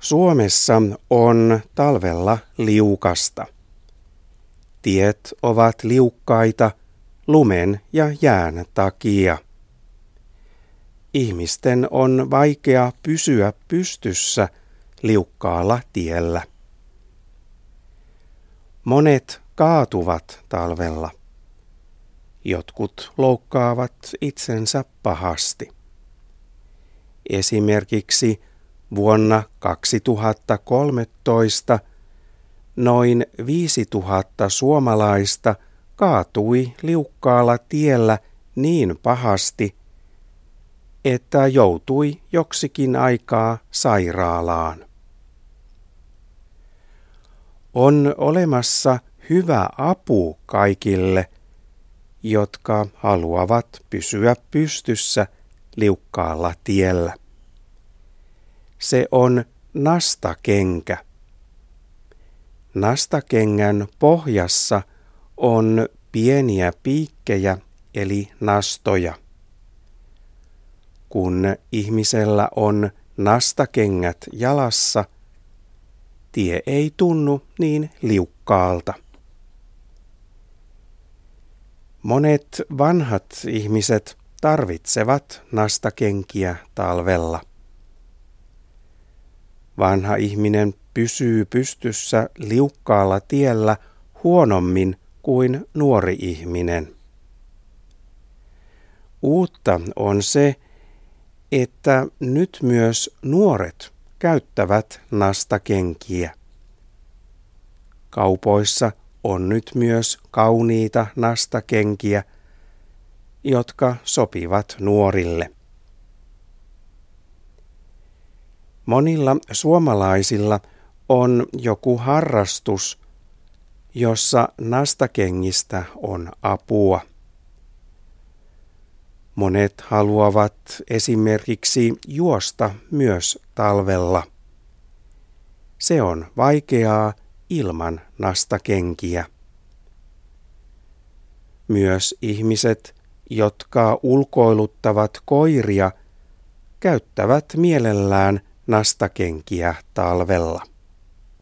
Suomessa on talvella liukasta. Tiet ovat liukkaita lumen ja jään takia. Ihmisten on vaikea pysyä pystyssä liukkaalla tiellä. Monet kaatuvat talvella. Jotkut loukkaavat itsensä pahasti. Esimerkiksi vuonna 2013 noin 5000 suomalaista kaatui liukkaalla tiellä niin pahasti, että joutui joksikin aikaa sairaalaan. On olemassa hyvä apu kaikille, jotka haluavat pysyä pystyssä liukkaalla tiellä. Se on nastakenkä. Nastakengän pohjassa on pieniä piikkejä eli nastoja. Kun ihmisellä on nastakengät jalassa, tie ei tunnu niin liukkaalta. Monet vanhat ihmiset tarvitsevat nastakenkiä talvella. Vanha ihminen pysyy pystyssä liukkaalla tiellä huonommin kuin nuori ihminen. Uutta on se, että nyt myös nuoret käyttävät nastakenkiä. Kaupoissa on nyt myös kauniita nastakenkiä, jotka sopivat nuorille. Monilla suomalaisilla on joku harrastus, jossa nastakengistä on apua. Monet haluavat esimerkiksi juosta myös talvella. Se on vaikeaa ilman nastakenkiä. Myös ihmiset, jotka ulkoiluttavat koiria, käyttävät mielellään nastakenkiä talvella.